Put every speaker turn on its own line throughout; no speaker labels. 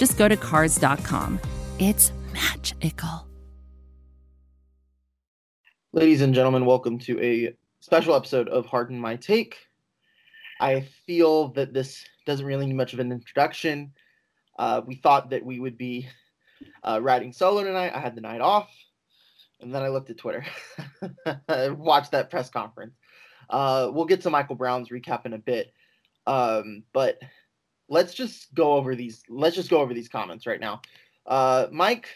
just go to Cars.com. It's magical.
Ladies and gentlemen, welcome to a special episode of Harden My Take. I feel that this doesn't really need much of an introduction. Uh, we thought that we would be uh, riding solo tonight. I had the night off, and then I looked at Twitter, watched that press conference. Uh, we'll get to Michael Brown's recap in a bit, um, but let's just go over these. Let's just go over these comments right now. Uh, Mike,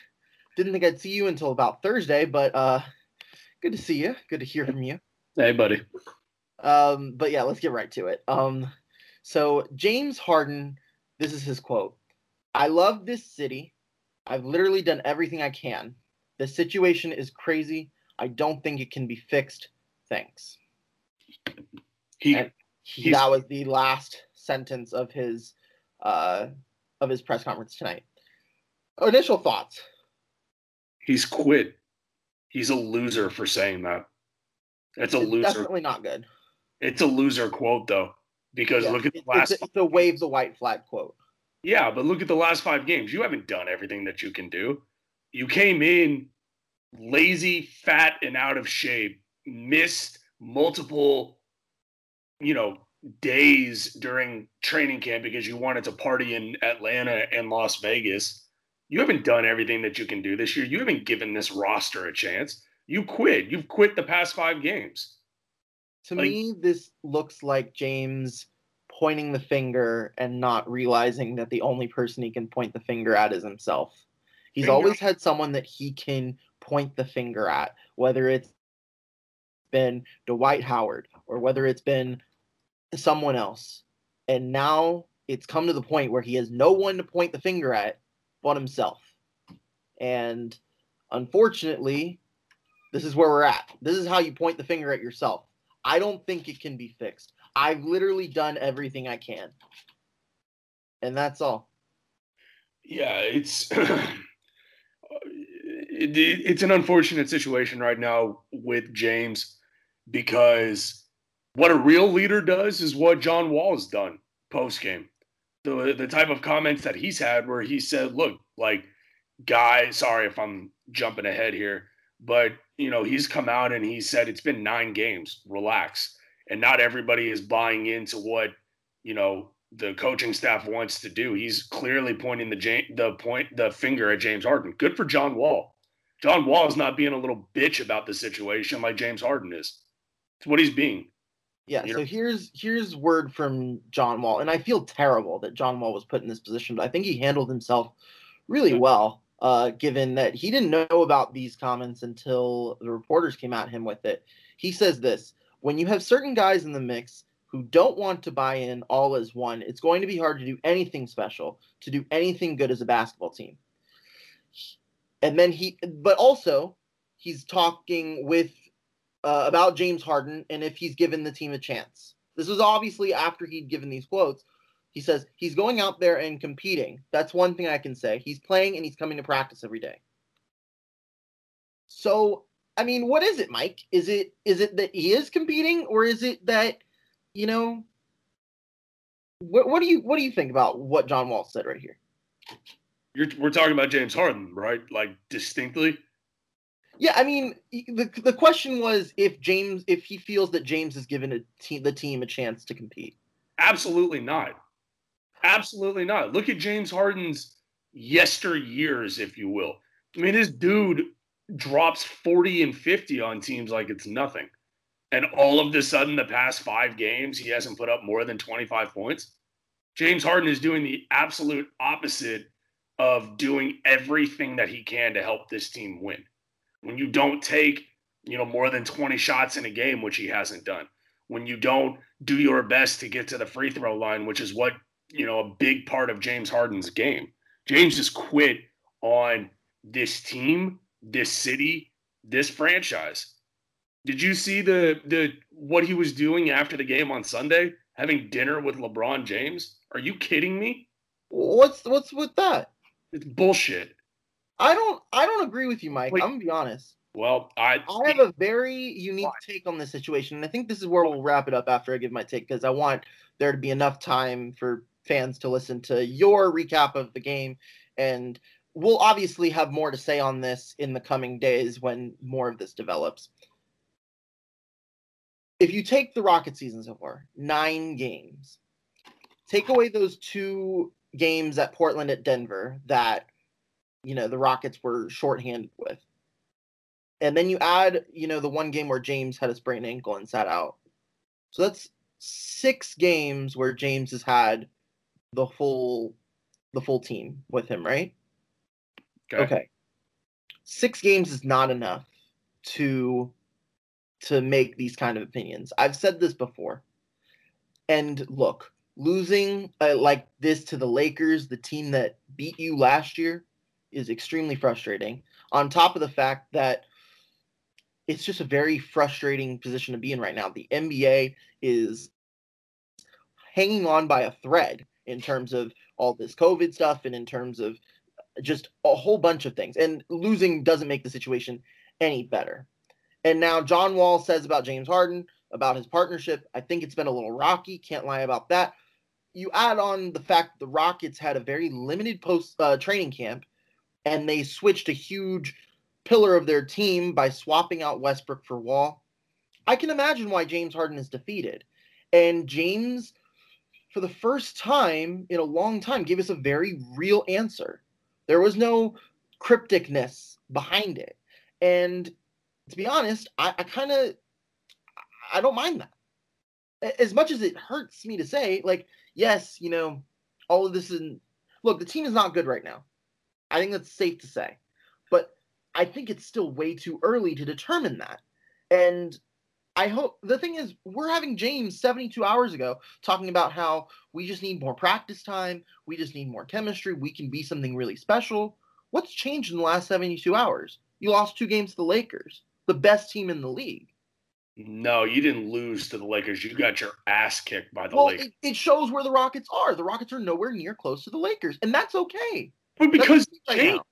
didn't think I'd see you until about Thursday, but uh, good to see you. Good to hear from you.
Hey, buddy.
Um, but yeah, let's get right to it. Um, so James Harden, this is his quote. I love this city. I've literally done everything I can. The situation is crazy. I don't think it can be fixed. Thanks.
He,
he that was the last sentence of his uh of his press conference tonight. Initial thoughts.
He's quit. He's a loser for saying that. It's a
It's
loser.
definitely not good.
It's a loser quote though, because
Yeah,
look at the last.
it's, it's a wave the white flag quote.
yeah, but look at the last five games. You haven't done everything that you can do. You came in lazy, fat, and out of shape. Missed multiple, you know, days during training camp because you wanted to party in Atlanta and Las Vegas. You haven't done everything that you can do this year. You haven't given this roster a chance. You quit. You've quit the past five games.
To
Like-
me, this looks like James pointing the finger and not realizing that the only person he can point the finger at is himself. He's
Finger-
always had someone that he can point the finger at, whether it's been Dwight Howard or whether it's been someone else. And now it's come to the point where he has no one to point the finger at but himself. And unfortunately, this is where we're at. This is how you point the finger at yourself. I don't think it can be fixed. I've literally done everything I can. And that's all.
Yeah, it's it's an unfortunate situation right now with James because what a real leader does is what John Wall has done post game. The the type of comments that he's had where he said, "Look, like guy, sorry if I'm jumping ahead here, but you know, he's come out and he said it's been 9 games, relax." And not everybody is buying into what, you know, the coaching staff wants to do. He's clearly pointing the the point the finger at James Harden. Good for John Wall. John Wall is not being a little bitch about the situation like James Harden is. It's what he's being.
Yeah,
You
so
know-
here's here's word from John Wall, and I feel terrible that John Wall was put in this position, but I think he handled himself really well, uh, given that he didn't know about these comments until the reporters came at him with it. He says this when you have certain guys in the mix who don't want to buy in all as one, it's going to be hard to do anything special, to do anything good as a basketball team. And then he, but also, he's talking with uh, about James Harden and if he's given the team a chance. This was obviously after he'd given these quotes. He says he's going out there and competing. That's one thing I can say. He's playing and he's coming to practice every day. So, I mean, what is it, Mike? Is it is it that he is competing or is it that, you know, what, what do you what do you think about what John Wall said right here?
You're, we're talking about James Harden, right? Like distinctly.
Yeah, I mean, the the question was if James if he feels that James has given a team the team a chance to compete.
Absolutely not. Absolutely not. Look at James Harden's yesteryears, if you will. I mean, this dude drops 40 and 50 on teams like it's nothing. And all of a sudden, the past five games, he hasn't put up more than 25 points. James Harden is doing the absolute opposite of doing everything that he can to help this team win. When you don't take, you know, more than 20 shots in a game, which he hasn't done, when you don't do your best to get to the free throw line, which is what, you know, a big part of James Harden's game. James just quit on this team, this city, this franchise. Did you see the the what he was doing after the game on Sunday? Having dinner with LeBron James? Are you kidding me?
What's what's with that?
It's bullshit.
I don't I don't agree with you, Mike.
Wait.
I'm gonna be honest.
Well, I
I have a very unique
Why?
take on this situation, and I think this is where we'll wrap it up after I give my take because I want there to be enough time for fans to listen to your recap of the game, and we'll obviously have more to say on this in the coming days when more of this develops. If you take the Rocket season so far, nine games, take away those two games at Portland at Denver that you know the Rockets were shorthanded with and then you add, you know, the one game where James had a sprained ankle and sat out. So that's six games where James has had the full the full team with him, right? Okay. Six games is not enough to to make these kind of opinions. I've said this before. And look, losing uh, like this to the Lakers, the team that beat you last year, is extremely frustrating. On top of the fact that it's just a very frustrating position to be in right now. The NBA is hanging on by a thread in terms of all this COVID stuff and in terms of just a whole bunch of things. And losing doesn't make the situation any better. And now John Wall says about James Harden, about his partnership, I think it's been a little rocky. Can't lie about that. You add on the fact the Rockets had a very limited post uh, training camp, and they switched a huge pillar of their team by swapping out Westbrook for Wall. I can imagine why James Harden is defeated. And James, for the first time in a long time, gave us a very real answer. There was no crypticness behind it. And to be honest, I, I kind of I don't mind that. As much as it hurts me to say, like, yes, you know, all of this is look, the team is not good right now. I think that's safe to say. But I think it's still way too early to determine that. And I hope the thing is, we're having James 72 hours ago talking about how we just need more practice time. We just need more chemistry. We can be something really special. What's changed in the last 72 hours? You lost two games to the Lakers, the best team in the league.
No, you didn't lose to the Lakers. You got your ass kicked by the
Well,
Lakers.
it, it shows where the Rockets are. The Rockets are nowhere near close to the Lakers, and that's okay.
But because
right
James,
now.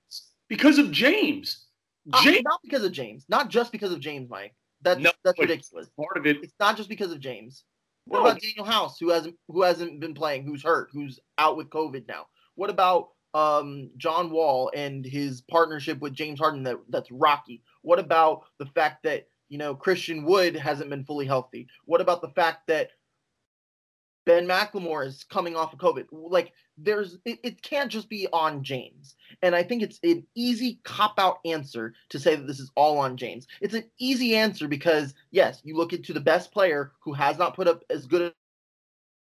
because of James,
Uh,
James
not because of James, not just because of James, Mike. That's
No,
that's ridiculous.
part of it.
It's not just because of James. What
No.
about Danuel House, who hasn't who hasn't been playing, who's hurt, who's out with COVID now? What about um, John Wall and his partnership with James Harden that that's rocky? What about the fact that you know Christian Wood hasn't been fully healthy? What about the fact that Ben McLemore is coming off of COVID? Like there's it, it can't just be on James. And I think it's an easy cop out answer to say that this is all on James. It's an easy answer because yes, you look into the best player who has not put up as good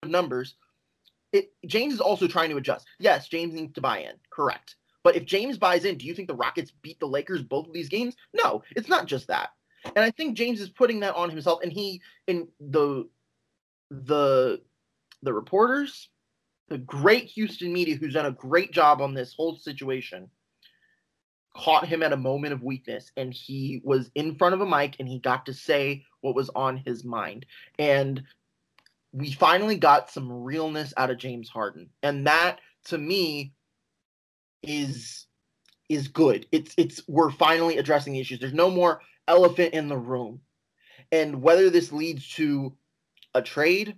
numbers. It, James is also trying to adjust. Yes, James needs to buy in. Correct. But if James buys in, do you think the Rockets beat the Lakers both of these games? No, it's not just that. And I think James is putting that on himself. And he, in the the the reporters, the great Houston media, who's done a great job on this whole situation, caught him at a moment of weakness, and he was in front of a mic and he got to say what was on his mind. And we finally got some realness out of James Harden, and that to me is is good. It's it's we're finally addressing the issues. There's no more elephant in the room. And whether this leads to a trade,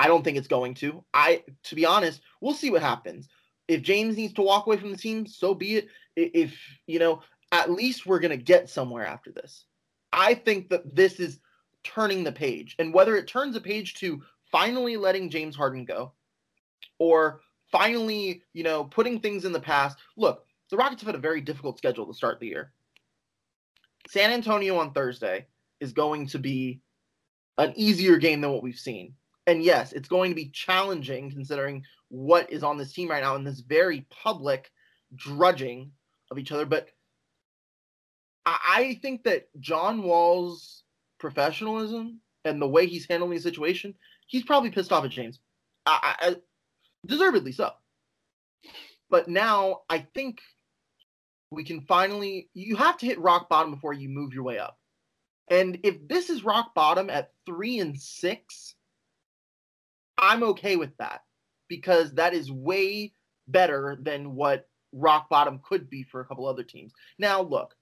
I don't think it's going to. I to be honest, we'll see what happens. If James needs to walk away from the team, so be it. If, you know, at least we're to get somewhere after this. I think that this is turning the page. And whether it turns a page to finally letting James Harden go or finally, you know, putting things in the past. Look, the Rockets have had a very difficult schedule to start the year. San Antonio on Thursday is going to be an easier game than what we've seen. And yes, it's going to be challenging considering what is on this team right now in this very public drudging of each other. But I, think that John Wall's professionalism and the way he's handling the situation, he's probably pissed off at James. I, I, deservedly so. But now I think we can finally you have to hit rock bottom before you move your way up. And if this is rock bottom at 3 and 6, I'm okay with that because that is way better than what rock bottom could be for a couple other teams. Now, look,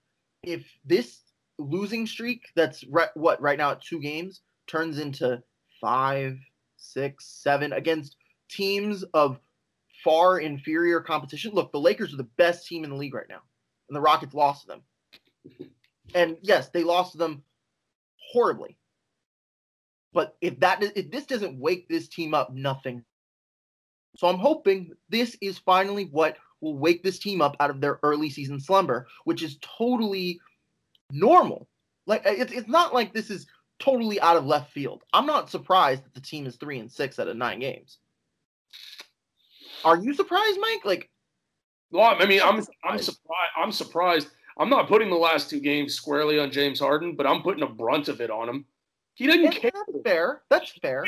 if this losing streak that's re- what right now at two games turns into five, six, seven against teams of far inferior competition. Look, the Lakers are the best team in the league right now, and the Rockets lost to them. And yes, they lost to them horribly. But if that if this doesn't wake this team up, nothing. So I'm hoping this is finally what will wake this team up out of their early season slumber, which is totally normal. Like uh, it's it's not like this is totally out of left field. I'm not surprised that the team is three and six out of nine games. Are you surprised, Mike? Like,
well, I mean, I'm I'm surprised. I'm surprised. I'm not putting the last two games squarely on James Harden, but I'm putting a brunt of it on him. He doesn't
yeah,
care.
That's fair. That's fair.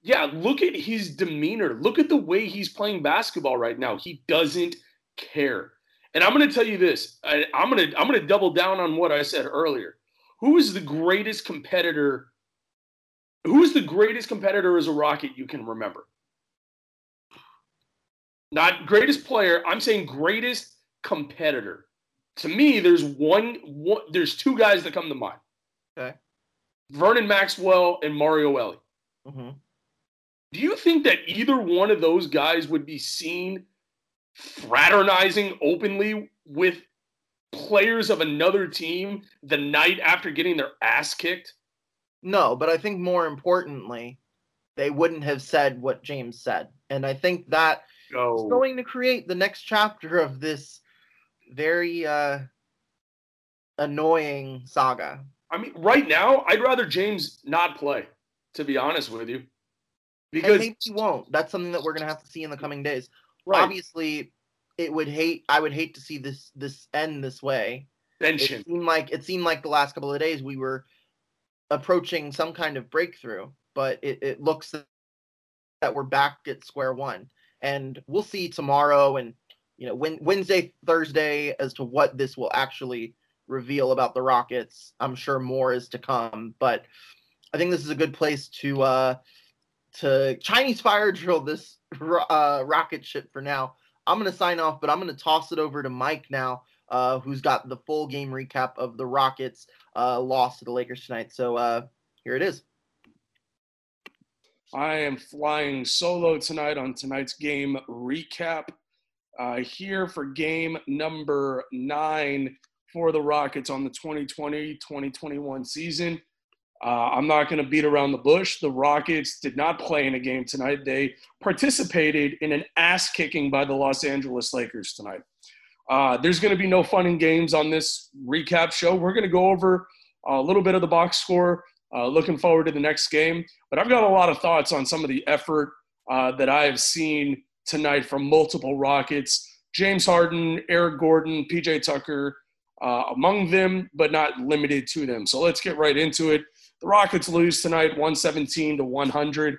Yeah, look at his demeanor. Look at the way he's playing basketball right now. He doesn't care. And I'm going to tell you this. I, I'm going to I'm going to double down on what I said earlier. Who is the greatest competitor? Who is the greatest competitor as a Rocket you can remember? Not greatest player. I'm saying greatest competitor. To me, there's one, one there's two guys that come to mind.
Okay.
Vernon Maxwell and Mario Elie.
Mm-hmm.
Do you think that either one of those guys would be seen fraternizing openly with players of another team the night after getting their ass kicked?
No, but I think more importantly, they wouldn't have said what James said. And I think that
oh.
is going to create the next chapter of this very uh, annoying saga.
I mean, right now, I'd rather James not play, to be honest with you. Because
maybe he won't. That's something that we're gonna have to see in the coming days.
Right.
Obviously, it would hate. I would hate to see this this end this way.
Tension.
It seemed like it seemed like the last couple of days we were approaching some kind of breakthrough, but it, it looks that we're back at square one. And we'll see tomorrow and you know when Wednesday, Thursday as to what this will actually reveal about the Rockets. I'm sure more is to come, but I think this is a good place to uh, to Chinese fire drill this uh, rocket ship for now. I'm to sign off, but I'm to toss it over to Mike now, uh, who's got the full game recap of the Rockets' uh, loss to the Lakers tonight. So uh, here it is.
I am flying solo tonight on tonight's game recap. Uh, here for game number nine for the Rockets on the 2020 2021 season. Uh, I'm not going to beat around the bush. The Rockets did not play in a game tonight. They participated in an ass kicking by the Los Angeles Lakers tonight. Uh, there's going to be no fun and games on this recap show. We're going to go over a little bit of the box score. Uh, looking forward to the next game. But I've got a lot of thoughts on some of the effort uh, that I have seen tonight from multiple Rockets. James Harden, Eric Gordon, PJ Tucker, uh, among them, but not limited to them. So let's get right into it. The Rockets lose tonight 117 to 100.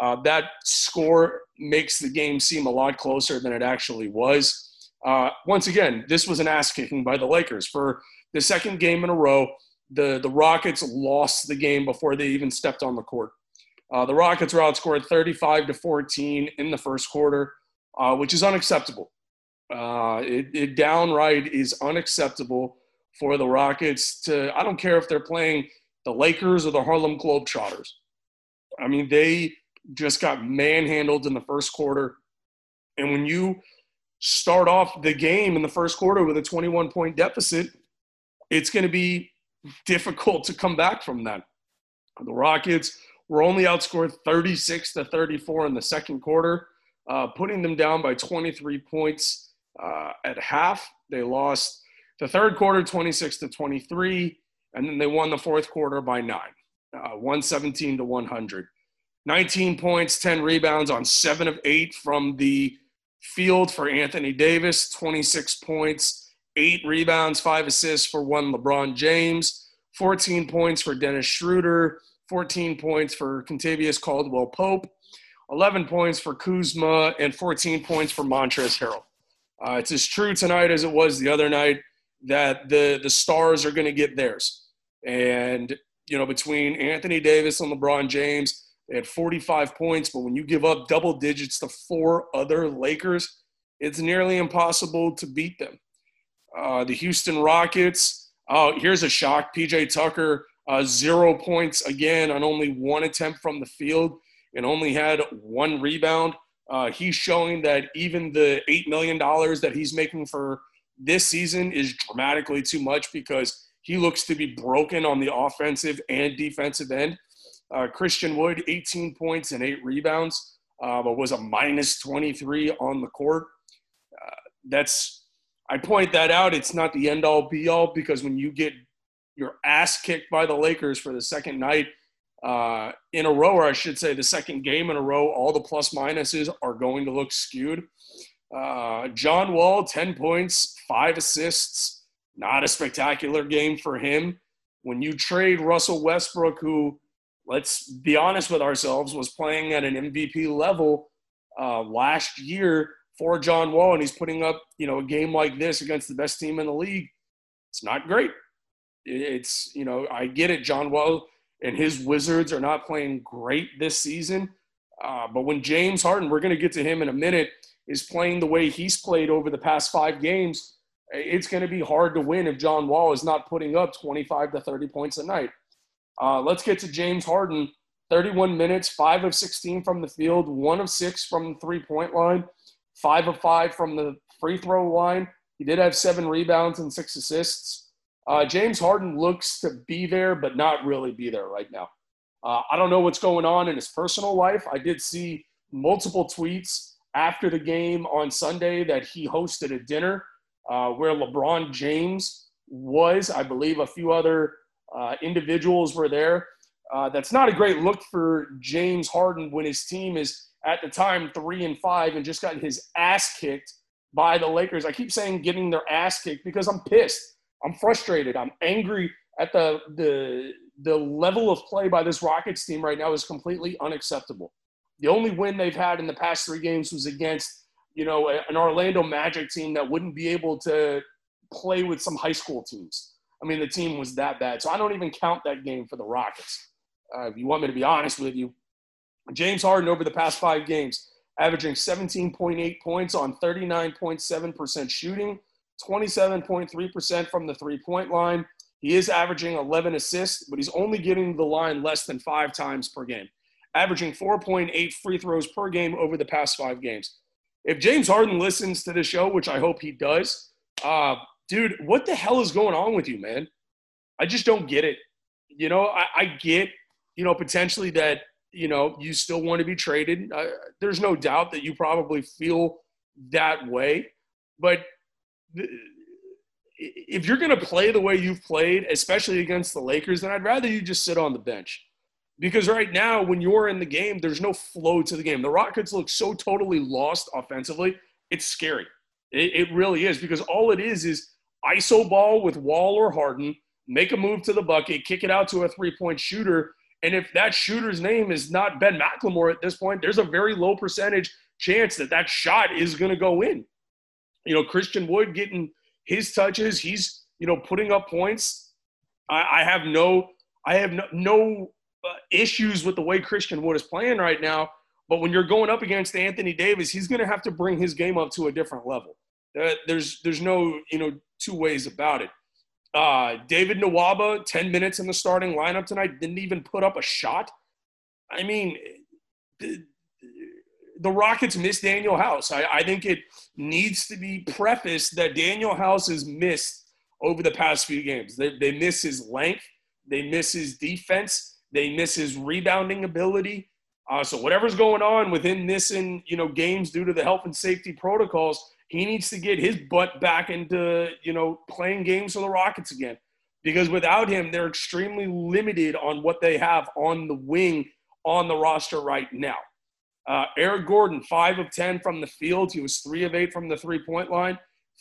Uh, that score makes the game seem a lot closer than it actually was. Uh, once again, this was an ass kicking by the Lakers. For the second game in a row, the, the Rockets lost the game before they even stepped on the court. Uh, the Rockets were outscored 35 to 14 in the first quarter, uh, which is unacceptable. Uh, it, it downright is unacceptable for the Rockets to, I don't care if they're playing the Lakers or the Harlem Globetrotters. I mean, they just got manhandled in the first quarter. And when you start off the game in the first quarter with a 21 point deficit, it's going to be difficult to come back from that. The Rockets were only outscored 36 to 34 in the second quarter, uh, putting them down by 23 points uh, at half. They lost the third quarter 26 to 23 and then they won the fourth quarter by nine, uh, 117 to 100. 19 points, 10 rebounds on seven of eight from the field for Anthony Davis, 26 points, eight rebounds, five assists for one LeBron James, 14 points for Dennis Schroeder, 14 points for Kentavious Caldwell Pope, 11 points for Kuzma, and 14 points for Montrezl Harrell. Uh, it's as true tonight as it was the other night that the the stars are going to get theirs. And you know, between Anthony Davis and LeBron James, they had 45 points. But when you give up double digits to four other Lakers, it's nearly impossible to beat them. Uh, the Houston Rockets. Oh, here's a shock. PJ Tucker, uh, zero points again on only one attempt from the field and only had one rebound. Uh, he's showing that even the $8 million that he's making for this season is dramatically too much because he looks to be broken on the offensive and defensive end. Uh, Christian Wood, 18 points and eight rebounds, uh, but was a minus 23 on the court. Uh, that's, I point that out. It's not the end all be all because when you get your ass kicked by the Lakers for the second night uh, in a row, or I should say the second game in a row, all the plus minuses are going to look skewed. Uh, John Wall, 10 points, five assists. Not a spectacular game for him. When you trade Russell Westbrook, who, let's be honest with ourselves, was playing at an MVP level uh, last year for John Wall, and he's putting up, you know, a game like this against the best team in the league, it's not great. It's, you know, I get it. John Wall and his Wizards are not playing great this season. Uh, but when James Harden, we're going to get to him in a minute, is playing the way he's played over the past five games, it's going to be hard to win if John Wall is not putting up 25 to 30 points a night. Uh, let's get to James Harden. 31 minutes, 5 of 16 from the field, 1 of 6 from the three point line, 5 of 5 from the free throw line. He did have seven rebounds and six assists. Uh, James Harden looks to be there, but not really be there right now. Uh, I don't know what's going on in his personal life. I did see multiple tweets after the game on Sunday that he hosted a dinner uh, where LeBron James was. I believe a few other uh, individuals were there. Uh, that's not a great look for James Harden when his team is at the time three and five and just got his ass kicked by the Lakers. I keep saying getting their ass kicked because I'm pissed. I'm frustrated. I'm angry at the the the level of play by this Rockets team right now is completely unacceptable. The only win they've had in the past three games was against you know, an Orlando Magic team that wouldn't be able to play with some high school teams. I mean, the team was that bad. So I don't even count that game for the Rockets. Uh, if you want me to be honest with you, James Harden over the past five games, averaging 17.8 points on 39.7% shooting, 27.3% from the three point line. He is averaging 11 assists, but he's only getting the line less than five times per game, averaging 4.8 free throws per game over the past five games if James Harden listens to the show, which I hope he does, uh, dude, what the hell is going on with you, man? I just don't get it. You know, I, I get, you know, potentially that, you know, you still want to be traded. Uh, there's no doubt that you probably feel that way. But if you're going to play the way you've played, especially against the Lakers, then I'd rather you just sit on the bench. Because right now, when you're in the game, there's no flow to the game. The Rockets look so totally lost offensively. It's scary. It, it really is because all it is is ISO ball with Wall or Harden, make a move to the bucket, kick it out to a three point shooter. And if that shooter's name is not Ben McLemore at this point, there's a very low percentage chance that that shot is going to go in. You know, Christian Wood getting his touches, he's, you know, putting up points. I, I have no, I have no, no uh, issues with the way Christian Wood is playing right now. But when you're going up against Anthony Davis, he's going to have to bring his game up to a different level. Uh, there's there's no you know two ways about it. Uh, David Nwaba, 10 minutes in the starting lineup tonight, didn't even put up a shot. I mean, the Rockets miss Danuel House. I, I think it needs to be prefaced that Danuel House has missed over the past few games. They, they miss his length, they miss his defense, they miss his rebounding ability. Uh, so whatever's going on within this and you know games due to the health and safety protocols, he needs to get his butt back into you know playing games for the Rockets again. Because without him, they're extremely limited on what they have on the wing on the roster right now. Uh, Eric Gordon, five of ten from the field. He was three of eight from the three-point line,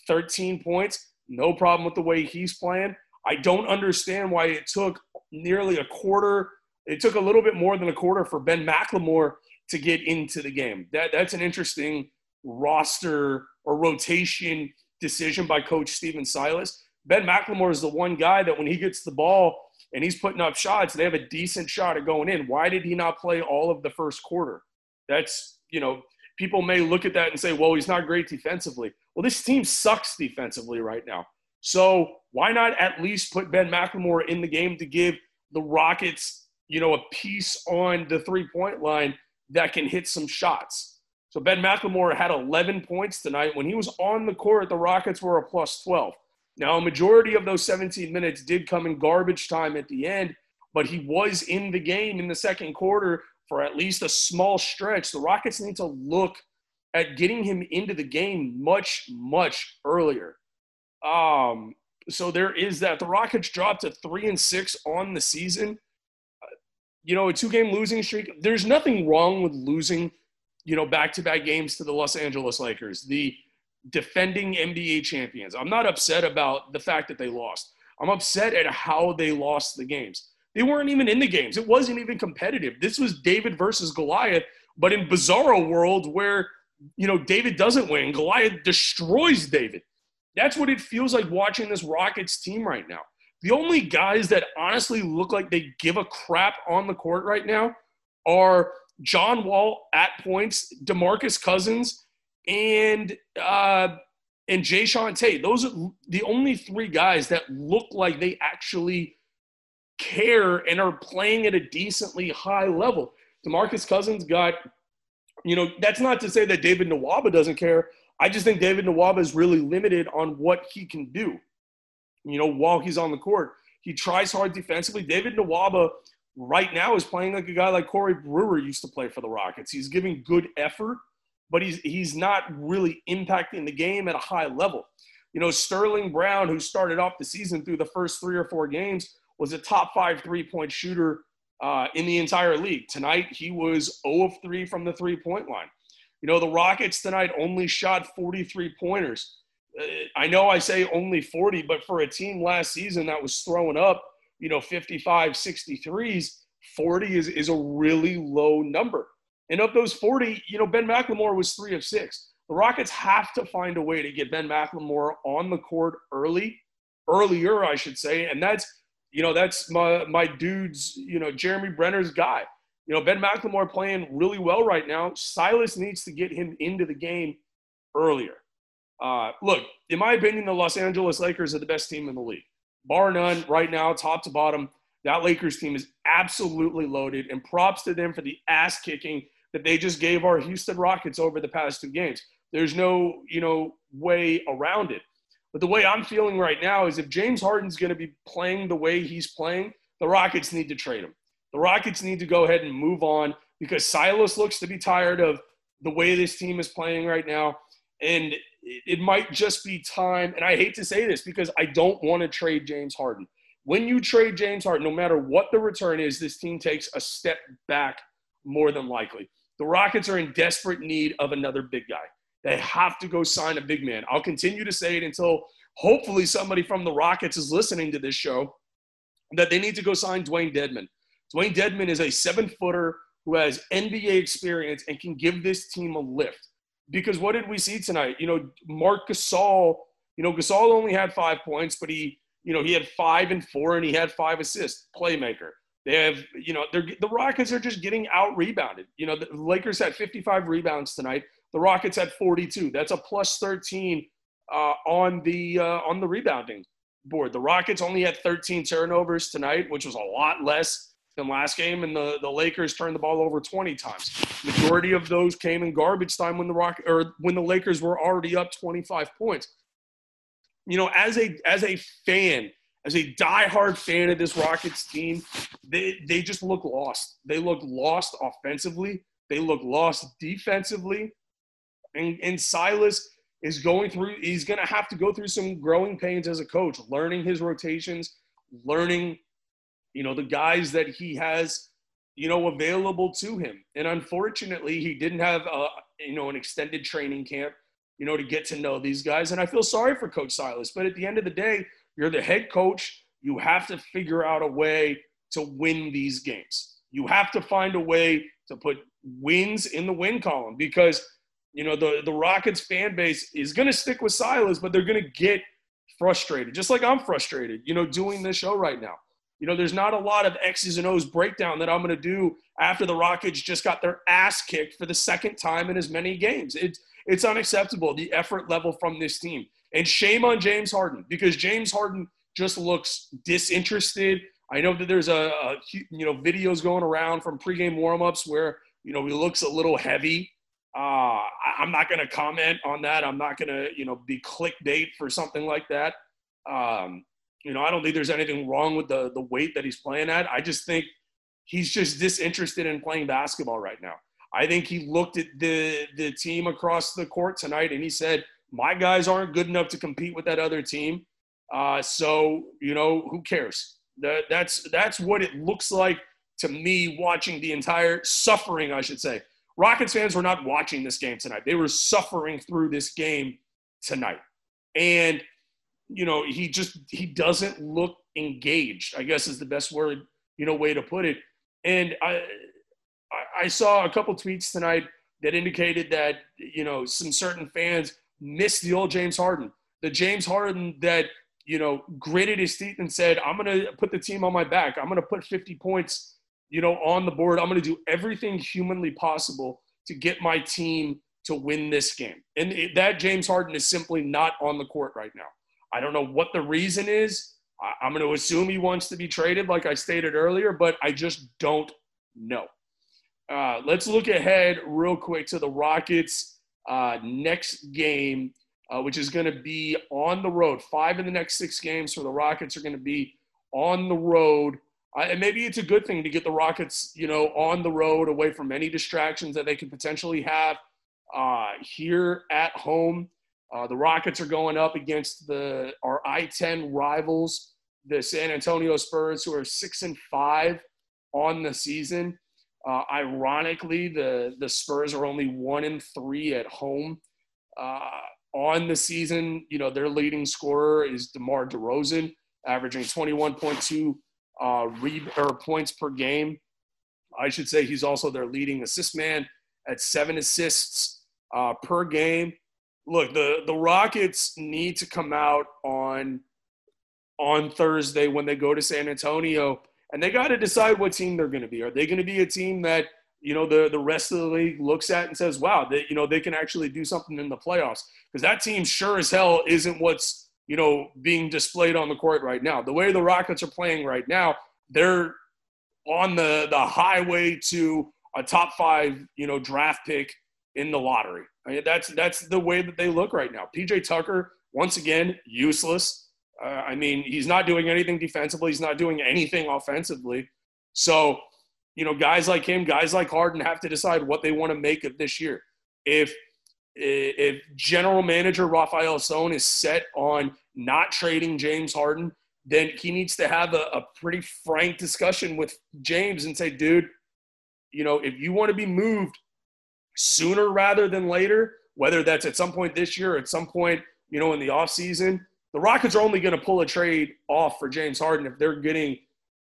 13 points. No problem with the way he's playing. I don't understand why it took nearly a quarter it took a little bit more than a quarter for Ben McLemore to get into the game. That that's an interesting roster or rotation decision by Coach Stephen Silas. Ben McLemore is the one guy that when he gets the ball and he's putting up shots, they have a decent shot at going in. Why did he not play all of the first quarter? That's, you know, people may look at that and say, well, he's not great defensively. Well, this team sucks defensively right now. So why not at least put Ben McLemore in the game to give the Rockets, you know, a piece on the three point line that can hit some shots? So Ben McLemore had 11 points tonight. When he was on the court, the Rockets were a plus 12. Now, a majority of those 17 minutes did come in garbage time at the end, but he was in the game in the second quarter for at least a small stretch. The Rockets need to look at getting him into the game much, much earlier. Um, so there is that. The Rockets dropped to three and six on the season. You know, a two game losing streak. There's nothing wrong with losing, you know, back to back games to the Los Angeles Lakers, the defending NBA champions. I'm not upset about the fact that they lost. I'm upset at how they lost the games. They weren't even in the games. It wasn't even competitive. This was David versus Goliath, but in bizarro world where you know David doesn't win, Goliath destroys David. That's what it feels like watching this Rockets team right now. The only guys that honestly look like they give a crap on the court right now are John Wall at points, DeMarcus Cousins, and uh, and Jae'Sean Tate. Those are the only three guys that look like they actually care and are playing at a decently high level. DeMarcus Cousins got, you know, that's not to say that David Nwaba doesn't care. I just think David Nwaba is really limited on what he can do, you know, while he's on the court. He tries hard defensively. David Nwaba right now is playing like a guy like Corey Brewer used to play for the Rockets. He's giving good effort, but he's he's not really impacting the game at a high level. You know, Sterling Brown, who started off the season through the first three or four games, was a top five three point shooter uh, in the entire league. Tonight, he was 0 of 3 from the three point line. You know, the Rockets tonight only shot 43 pointers. Uh, I know I say only 40, but for a team last season that was throwing up, you know, 55, 63s, 40 is, is a really low number. And of those 40, you know, Ben McLemore was three of six. The Rockets have to find a way to get Ben McLemore on the court early, earlier, I should say. And that's, you know, that's my, my dude's, you know, Jeremy Brener's guy. You know, Ben McLemore playing really well right now. Silas needs to get him into the game earlier. Uh, look, in my opinion, the Los Angeles Lakers are the best team in the league, bar none. Right now, top to bottom, that Lakers team is absolutely loaded. And props to them for the ass kicking that they just gave our Houston Rockets over the past two games. There's no, you know, way around it. But the way I'm feeling right now is if James Harden's going to be playing the way he's playing, the Rockets need to trade him. The Rockets need to go ahead and move on because Silas looks to be tired of the way this team is playing right now. And it might just be time. And I hate to say this because I don't want to trade James Harden. When you trade James Harden, no matter what the return is, this team takes a step back more than likely. The Rockets are in desperate need of another big guy. They have to go sign a big man. I'll continue to say it until hopefully somebody from the Rockets is listening to this show that they need to go sign Dewayne Dedmon. Dewayne Dedmon is a seven footer who has NBA experience and can give this team a lift. Because what did we see tonight? You know, Marc Gasol, you know, Gasol only had five points, but he, you know, he had five and four and he had five assists, playmaker. They have, you know, they're, the Rockets are just getting out rebounded. You know, the Lakers had 55 rebounds tonight. The Rockets had 42. That's a plus 13 uh, on the uh, on the rebounding board. The Rockets only had 13 turnovers tonight, which was a lot less than last game, and the, the Lakers turned the ball over 20 times. Majority of those came in garbage time when the Rock or when the Lakers were already up 25 points. You know, as a as a fan, as a diehard fan of this Rockets team, they they just look lost. They look lost offensively. They look lost defensively. And and Silas is going through. He's going to have to go through some growing pains as a coach, learning his rotations, learning you know, the guys that he has, you know, available to him. And unfortunately, he didn't have, a, you know, an extended training camp, you know, to get to know these guys. And I feel sorry for Coach Silas. But at the end of the day, you're the head coach. You have to figure out a way to win these games. You have to find a way to put wins in the win column because You know, the, the Rockets fan base is going to stick with Silas, but they're going to get frustrated, just like I'm frustrated, you know, doing this show right now. You know, there's not a lot of X's and O's breakdown that I'm going to do after the Rockets just got their ass kicked for the second time in as many games. It's, it's unacceptable, the effort level from this team. And shame on James Harden because James Harden just looks disinterested. I know that there's a, a you know videos going around from pregame warmups where you know he looks a little heavy. Uh, I'm not going to comment on that. I'm not going to you know be clickbait for something like that. Um, you know, I don't think there's anything wrong with the the weight that he's playing at. I just think he's just disinterested in playing basketball right now. I think he looked at the the team across the court tonight and he said, "My guys aren't good enough to compete with that other team. Uh, so you know, who cares? That, that's that's what it looks like to me watching the entire suffering, I should say. Rockets fans were not watching this game tonight. They were suffering through this game tonight. And you know, he just he doesn't look engaged. I guess is the best word, you know, way to put it. And I I saw a couple tweets tonight that indicated that you know some certain fans missed the old James Harden, the James Harden that you know gritted his teeth and said, "I'm to put the team on my back. I'm to put 50 points, you know, on the board. I'm going to do everything humanly possible to get my team to win this game." And it, that James Harden is simply not on the court right now. I don't know what the reason is. I, I'm going to assume he wants to be traded, like I stated earlier, but I just don't know. Uh, let's look ahead real quick to the Rockets' uh, next game, uh, which is going to be on the road. Five of the next six games for the Rockets are going to be on the road. Uh, and maybe it's a good thing to get the Rockets, you know, on the road, away from any distractions that they could potentially have uh, here at home. Uh, the Rockets are going up against the our I-10 rivals, the San Antonio Spurs, who are six and five on the season. Uh, ironically, the the Spurs are only one and three at home uh, on the season. You know, their leading scorer is DeMar DeRozan, averaging 21.2 uh, re- or points per game. I should say he's also their leading assist man at seven assists uh, per game. Look, the the Rockets need to come out on on Thursday when they go to San Antonio and they got to decide what team they're going to be. Are they going to be a team that you know the the rest of the league looks at and says, "Wow, they you know they can actually do something in the playoffs"? Because that team sure as hell isn't what's you know being displayed on the court right now. The way the Rockets are playing right now, they're on the the highway to a top five you know draft pick in the lottery. I mean, that's that's the way that they look right now. PJ Tucker once again useless. Uh, I mean, he's not doing anything defensively. He's not doing anything offensively. So, you know, guys like him, guys like Harden have to decide what they want to make of this year. If if general manager Rafael Stone is set on not trading James Harden, then he needs to have a, a pretty frank discussion with James and say, dude, you know, if you want to be moved sooner rather than later, whether that's at some point this year or at some point, you know, in the offseason, the Rockets are only going to pull a trade off for James Harden if they're getting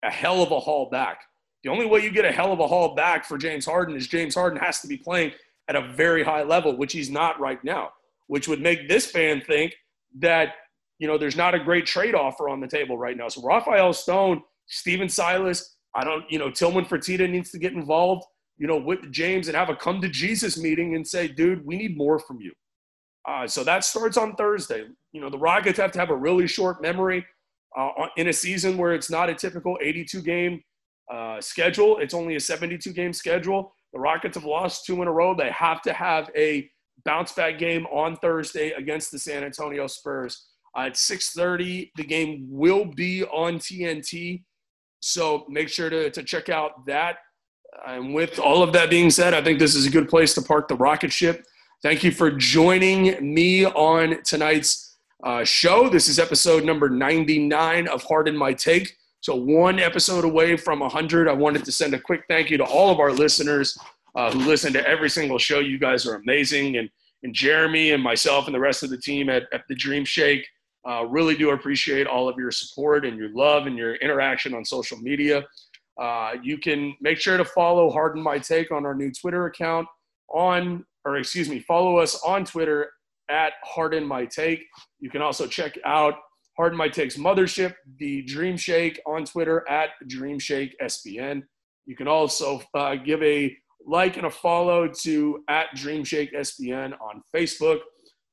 a hell of a haul back. The only way you get a hell of a haul back for James Harden is James Harden has to be playing at a very high level, which he's not right now, which would make this fan think that, you know, there's not a great trade offer on the table right now. So Rafael Stone, Stephen Silas, I don't, you know, Tillman Fertitta needs to get involved, you know, with James and have a come to Jesus meeting and say, dude, we need more from you. Uh, so that starts on Thursday. You know, the Rockets have to have a really short memory uh, in a season where it's not a typical 82 game uh, schedule. It's only a 72 game schedule. The Rockets have lost two in a row. They have to have a bounce back game on Thursday against the San Antonio Spurs. Uh, at 6:30, the game will be on TNT. So make sure to, to check out that. And with all of that being said, I think this is a good place to park the rocket ship. Thank you for joining me on tonight's uh, show. This is episode number 99 of Harden My Take. So, one episode away from 100. I wanted to send a quick thank you to all of our listeners uh, who listen to every single show. You guys are amazing. And, and Jeremy and myself and the rest of the team at, at the Dream Shake uh, really do appreciate all of your support and your love and your interaction on social media. Uh, you can make sure to follow Harden My Take on our new Twitter account on or excuse me, follow us on Twitter at Harden My Take. You can also check out Harden My Take's mothership, the Dream Shake, on Twitter at Dream Shake SBN. You can also uh, give a like and a follow to at Dream Shake SBN on Facebook.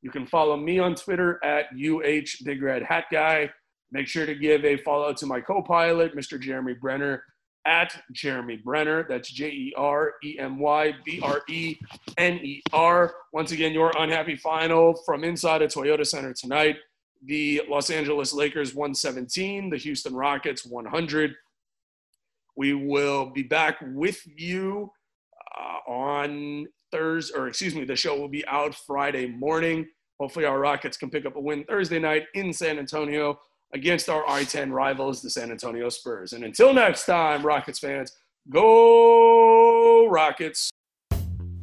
You can follow me on Twitter at UH Big Red Hat Guy. Make sure to give a follow to my co pilot, Mr. Jeremy Brener, at Jeremy Brener. That's J E R E M Y B R E N E R. Once again, your unhappy final from inside a Toyota Center tonight. The Los Angeles Lakers 117, the Houston Rockets 100. We will be back with you uh, on Thursday, or excuse me, the show will be out Friday morning. Hopefully, our Rockets can pick up a win Thursday night in San Antonio against our I 10 rivals, the San Antonio Spurs. And until next time, Rockets fans, go Rockets.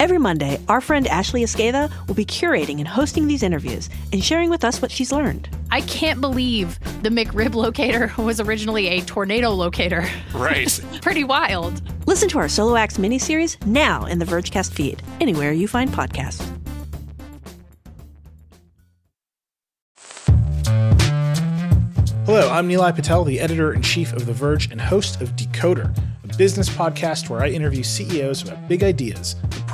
Every Monday, our friend Ashley Esqueda will be curating and hosting these interviews and sharing with us what she's learned.
I can't believe the McRib locator was originally a tornado locator.
Right.
Pretty wild.
Listen to our Solo Acts miniseries now in the Vergecast feed, anywhere you find podcasts.
Hello, I'm Nilay Patel, the editor in chief of The Verge and host of Decoder, a business podcast where I interview CEOs about big ideas, the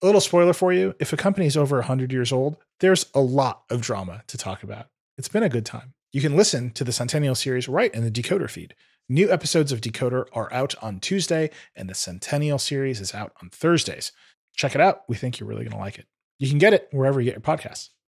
A little spoiler for you if a company is over 100 years old, there's a lot of drama to talk about. It's been a good time. You can listen to the Centennial series right in the Decoder feed. New episodes of Decoder are out on Tuesday, and the Centennial series is out on Thursdays. Check it out. We think you're really going to like it. You can get it wherever you get your podcasts.